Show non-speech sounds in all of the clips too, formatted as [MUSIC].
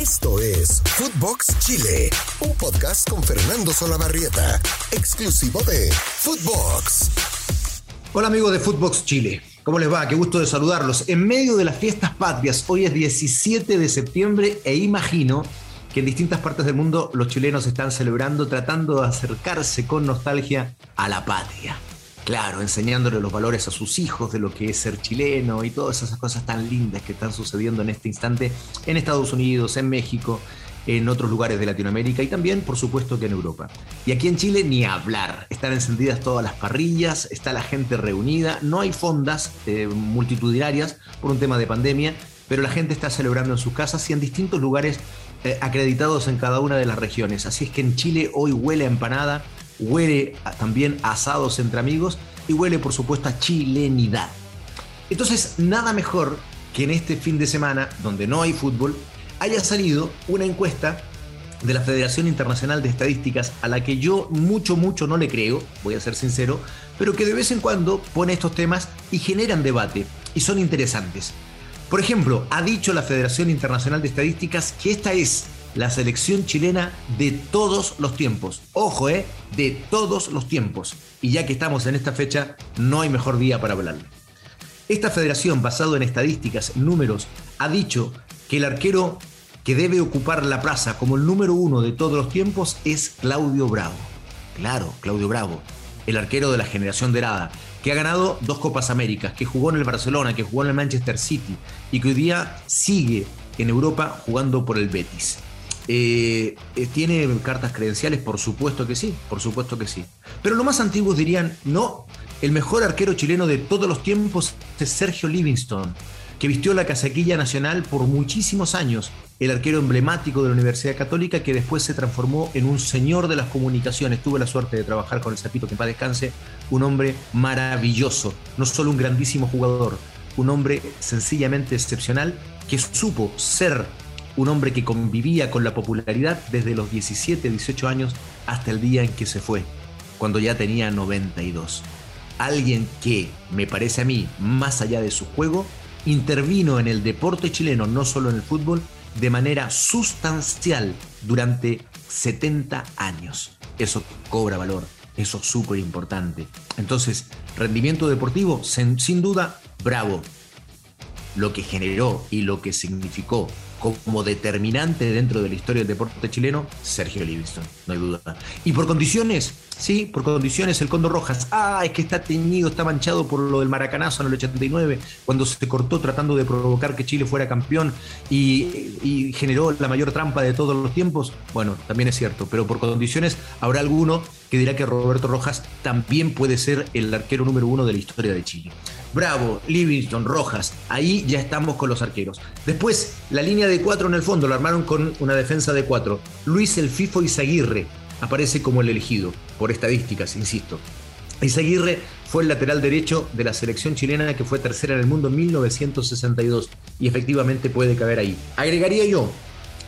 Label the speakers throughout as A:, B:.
A: Esto es Footbox Chile, un podcast con Fernando Solabarrieta, exclusivo de Footbox.
B: Hola amigos de Footbox Chile, ¿cómo les va? Qué gusto de saludarlos. En medio de las fiestas patrias, hoy es 17 de septiembre e imagino que en distintas partes del mundo los chilenos están celebrando, tratando de acercarse con nostalgia a la patria. Claro, enseñándole los valores a sus hijos de lo que es ser chileno y todas esas cosas tan lindas que están sucediendo en este instante en Estados Unidos, en México, en otros lugares de Latinoamérica y también, por supuesto, que en Europa. Y aquí en Chile ni hablar. Están encendidas todas las parrillas, está la gente reunida, no hay fondas eh, multitudinarias por un tema de pandemia, pero la gente está celebrando en sus casas y en distintos lugares eh, acreditados en cada una de las regiones. Así es que en Chile hoy huele a empanada, huele también asados entre amigos y huele por supuesto a chilenidad. Entonces, nada mejor que en este fin de semana, donde no hay fútbol, haya salido una encuesta de la Federación Internacional de Estadísticas a la que yo mucho, mucho no le creo, voy a ser sincero, pero que de vez en cuando pone estos temas y generan debate y son interesantes. Por ejemplo, ha dicho la Federación Internacional de Estadísticas que esta es la selección chilena de todos los tiempos. Ojo, ¿eh? De todos los tiempos. Y ya que estamos en esta fecha, no hay mejor día para hablarlo. Esta federación, basado en estadísticas, números, ha dicho que el arquero que debe ocupar la plaza como el número uno de todos los tiempos es Claudio Bravo. Claro, Claudio Bravo, el arquero de la generación dorada, que ha ganado dos Copas Américas, que jugó en el Barcelona, que jugó en el Manchester City y que hoy día sigue en Europa jugando por el Betis. Eh, eh, ¿Tiene cartas credenciales? Por supuesto que sí, por supuesto que sí. Pero los más antiguos dirían, no, el mejor arquero chileno de todos los tiempos es Sergio Livingstone, que vistió la casaquilla nacional por muchísimos años, el arquero emblemático de la Universidad Católica que después se transformó en un señor de las comunicaciones. Tuve la suerte de trabajar con el Zapito, que para descanse, un hombre maravilloso, no solo un grandísimo jugador, un hombre sencillamente excepcional que supo ser un hombre que convivía con la popularidad desde los 17, 18 años hasta el día en que se fue, cuando ya tenía 92. Alguien que, me parece a mí, más allá de su juego, intervino en el deporte chileno, no solo en el fútbol, de manera sustancial durante 70 años. Eso cobra valor, eso es súper importante. Entonces, rendimiento deportivo, sin, duda, bravo. Lo que generó y lo que significó como determinante dentro de la historia del deporte chileno, Sergio Livingston, no hay duda. Y por condiciones, sí, por condiciones, el Condor Rojas, ah, es que está teñido, está manchado por lo del maracanazo en el 89, cuando se cortó tratando de provocar que Chile fuera campeón y, y generó la mayor trampa de todos los tiempos. Bueno, también es cierto, pero por condiciones habrá alguno que dirá que Roberto Rojas también puede ser el arquero número uno de la historia de Chile. Bravo, Livingston, Rojas, ahí ya estamos con los arqueros. Después, la línea de cuatro en el fondo, lo armaron con una defensa de cuatro. Luis El Fifo Izaguirre aparece como el elegido, por estadísticas, insisto. Izaguirre fue el lateral derecho de la selección chilena que fue tercera en el mundo en 1962 y efectivamente puede caber ahí. Agregaría yo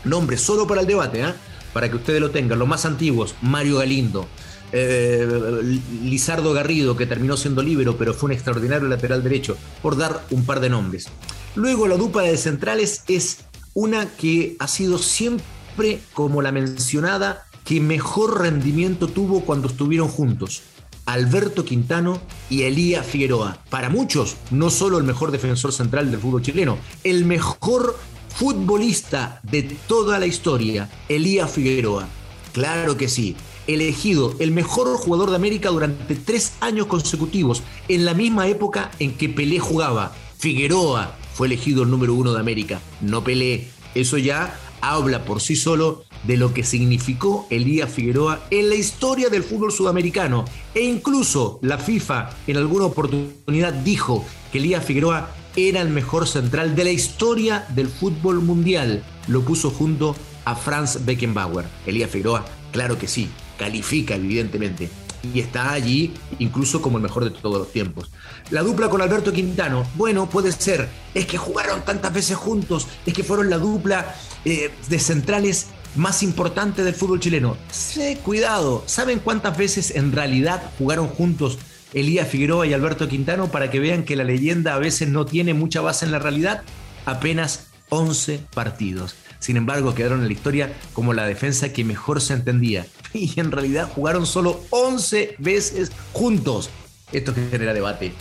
B: nombres solo para el debate, ¿eh? para que ustedes lo tengan, los más antiguos, Mario Galindo, eh, Lizardo Garrido, que terminó siendo líbero, pero fue un extraordinario lateral derecho, por dar un par de nombres. Luego la dupla de centrales es una que ha sido siempre como la mencionada que mejor rendimiento tuvo cuando estuvieron juntos. Alberto Quintano y Elías Figueroa. Para muchos, no solo el mejor defensor central del fútbol chileno, el mejor futbolista de toda la historia, Elías Figueroa. Claro que sí, elegido el mejor jugador de América durante tres años consecutivos, en la misma época en que Pelé jugaba. Figueroa fue elegido el número uno de América, no Pelé. Eso ya habla por sí solo de lo que significó Elías Figueroa en la historia del fútbol sudamericano. E incluso la FIFA en alguna oportunidad dijo que Elías Figueroa era el mejor central de la historia del fútbol mundial. Lo puso junto a Franz Beckenbauer. Elías Figueroa, claro que sí, califica evidentemente y está allí incluso como el mejor de todos los tiempos. La dupla con Alberto Quintano, bueno, puede ser, es que jugaron tantas veces juntos, es que fueron la dupla eh, de centrales más importante del fútbol chileno. Sí, cuidado, ¿saben cuántas veces en realidad jugaron juntos Elías Figueroa y Alberto Quintano para que vean que la leyenda a veces no tiene mucha base en la realidad? Apenas 11 partidos. Sin embargo, quedaron en la historia como la defensa que mejor se entendía. [LAUGHS] Y en realidad jugaron solo 11 veces juntos. Esto genera debate.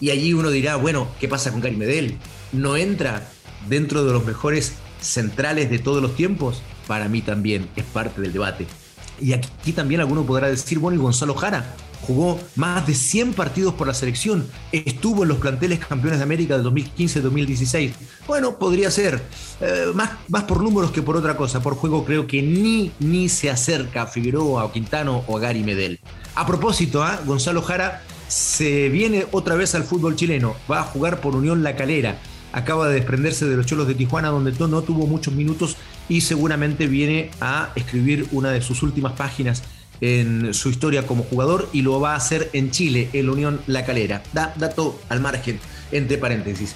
B: Y allí uno dirá, bueno, ¿qué pasa con Gary Medel? ¿No entra dentro de los mejores centrales de todos los tiempos? Para mí también es parte del debate. Y aquí también alguno podrá decir, bueno, ¿y Gonzalo Jara? Jugó más de 100 partidos por la selección, estuvo en los planteles campeones de América del 2015-2016. Bueno, podría ser, eh, más, más por números que por otra cosa, por juego creo que ni, ni se acerca a Figueroa o Quintano o Gary Medel. A propósito, ¿ah? Gonzalo Jara se viene otra vez al fútbol chileno, va a jugar por Unión La Calera, acaba de desprenderse de los Cholos de Tijuana donde no tuvo muchos minutos y seguramente viene a escribir una de sus últimas páginas en su historia como jugador y lo va a hacer en Chile, en la Unión La Calera. Da, dato al margen, entre paréntesis.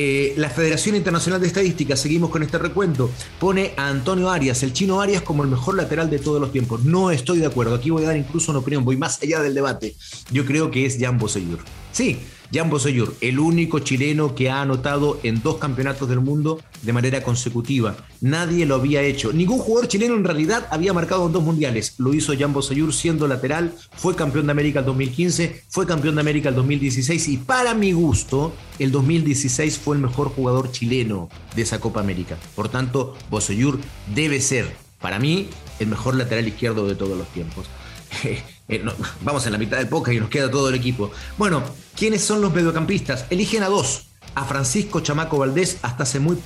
B: Eh, la Federación Internacional de Estadística, seguimos con este recuento, pone a Antonio Arias, el chino Arias, como el mejor lateral de todos los tiempos. No estoy de acuerdo. Aquí voy a dar incluso una opinión, voy más allá del debate. Yo creo que es Jan Bosellur. Sí, Jan Bosellur, el único chileno que ha anotado en dos campeonatos del mundo de manera consecutiva. Nadie lo había hecho. Ningún jugador chileno en realidad había marcado en dos mundiales. Lo hizo Jan Bosellur siendo lateral, fue campeón de América el 2015, fue campeón de América el 2016 y para mi gusto, el 2016 fue el mejor jugador chileno de esa Copa América. Por tanto, Bosellur debe ser, para mí, el mejor lateral izquierdo de todos los tiempos. [LAUGHS] Eh, vamos en la mitad del podcast y nos queda todo el equipo. Bueno, ¿quiénes son los mediocampistas? Eligen a dos. A Francisco Chamaco Valdés, hasta hace muy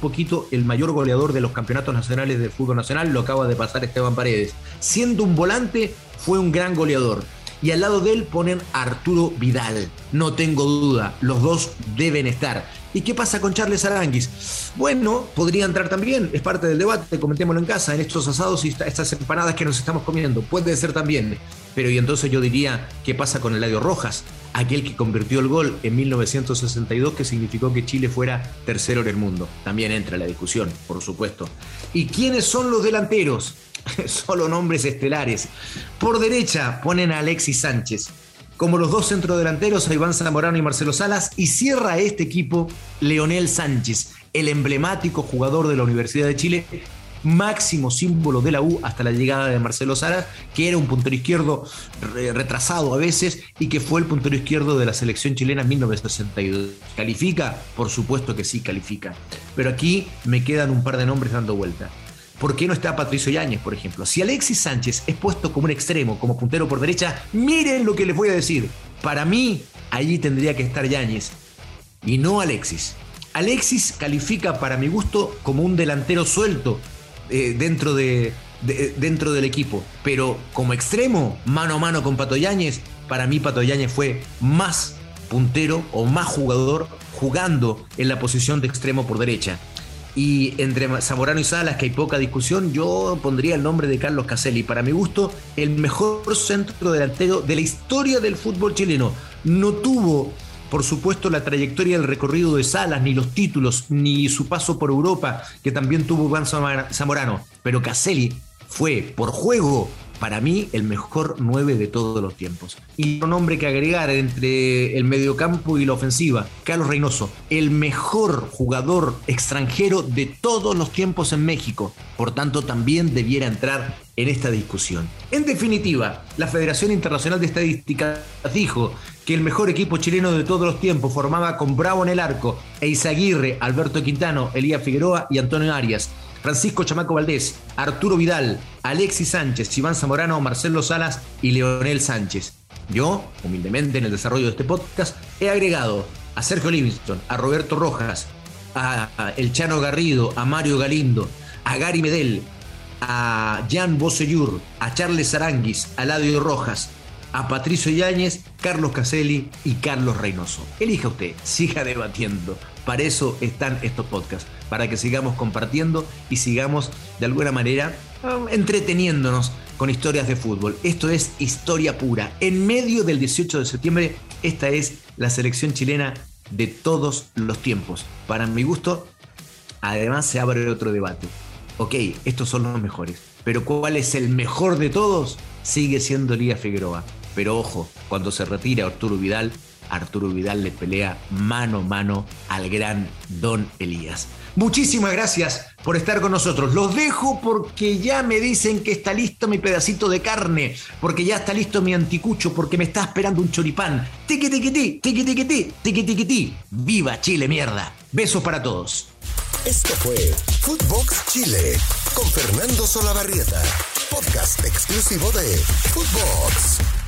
B: poquito el mayor goleador de los campeonatos nacionales de fútbol nacional, lo acaba de pasar Esteban Paredes. Siendo un volante, fue un gran goleador. Y al lado de él ponen a Arturo Vidal. No tengo duda, los dos deben estar. ¿Y qué pasa con Charles Aranguis? Bueno, podría entrar también, es parte del debate, comentémoslo en casa, en estos asados y estas empanadas que nos estamos comiendo. Puede ser también. Pero y entonces yo diría, ¿qué pasa con Eladio Rojas? Aquel que convirtió el gol en 1962, que significó que Chile fuera tercero en el mundo. También entra la discusión, por supuesto. ¿Y quiénes son los delanteros? [LAUGHS] Solo nombres estelares. Por derecha ponen a Alexis Sánchez como los dos centrodelanteros, Iván Zamorano y Marcelo Salas, y cierra este equipo Leonel Sánchez, el emblemático jugador de la Universidad de Chile, máximo símbolo de la U hasta la llegada de Marcelo Salas, que era un puntero izquierdo retrasado a veces y que fue el puntero izquierdo de la selección chilena en 1962. ¿Califica? Por supuesto que sí califica. Pero aquí me quedan un par de nombres dando vuelta. ¿Por qué no está Patricio Yáñez, por ejemplo? Si Alexis Sánchez es puesto como un extremo, como puntero por derecha, miren lo que les voy a decir. Para mí, allí tendría que estar Yáñez y no Alexis. Alexis califica para mi gusto como un delantero suelto eh, dentro, de, dentro del equipo, pero como extremo, mano a mano con Pato Yáñez, para mí Pato Yáñez fue más puntero o más jugador jugando en la posición de extremo por derecha. Y entre Zamorano y Salas, que hay poca discusión, yo pondría el nombre de Carlos Caselli. Para mi gusto, el mejor centro delantero de la historia del fútbol chileno. No tuvo, por supuesto, la trayectoria del recorrido de Salas, ni los títulos, ni su paso por Europa, que también tuvo Juan Zamorano. Pero Caselli fue, por juego, para mí el mejor 9 de todos los tiempos. Y un nombre que agregar entre el mediocampo y la ofensiva, Carlos Reynoso, el mejor jugador extranjero de todos los tiempos en México. Por tanto, también debiera entrar en esta discusión. En definitiva, la Federación Internacional de Estadística dijo que el mejor equipo chileno de todos los tiempos formaba con Bravo en el arco, Eizaguirre, Alberto Quintano, Elías Figueroa y Antonio Arias. Francisco Chamaco Valdés, Arturo Vidal, Alexis Sánchez, Iván Zamorano, Marcelo Salas y Leonel Sánchez. Yo, humildemente en el desarrollo de este podcast, he agregado a Sergio Livingston, a Roberto Rojas, a, El Chano Garrido, a Mario Galindo, a Gary Medel, a Jan Bosellur, a Charles Aranguis, a Ladio Rojas, a Patricio Yáñez, Carlos Caselli y Carlos Reynoso. Elija usted, siga debatiendo. Para eso están estos podcasts, para que sigamos compartiendo y sigamos de alguna manera um, entreteniéndonos con historias de fútbol. Esto es historia pura. En medio del 18 de septiembre, esta es la selección chilena de todos los tiempos. Para mi gusto, además se abre otro debate. Ok, estos son los mejores, pero ¿cuál es el mejor de todos? Sigue siendo Lía Figueroa. Pero ojo, cuando se retire Arturo Vidal, Arturo Vidal le pelea mano a mano al gran Don Elías. Muchísimas gracias por estar con nosotros. Los dejo porque ya me dicen que está listo mi pedacito de carne, porque ya está listo mi anticucho, porque me está esperando un choripán. Tiki tiki ti, tiki tiki ti, tiki tiki ti. Viva Chile, mierda. Besos para todos.
A: Esto fue Footbox Chile con Fernando Solabarrieta, podcast exclusivo de Footbox.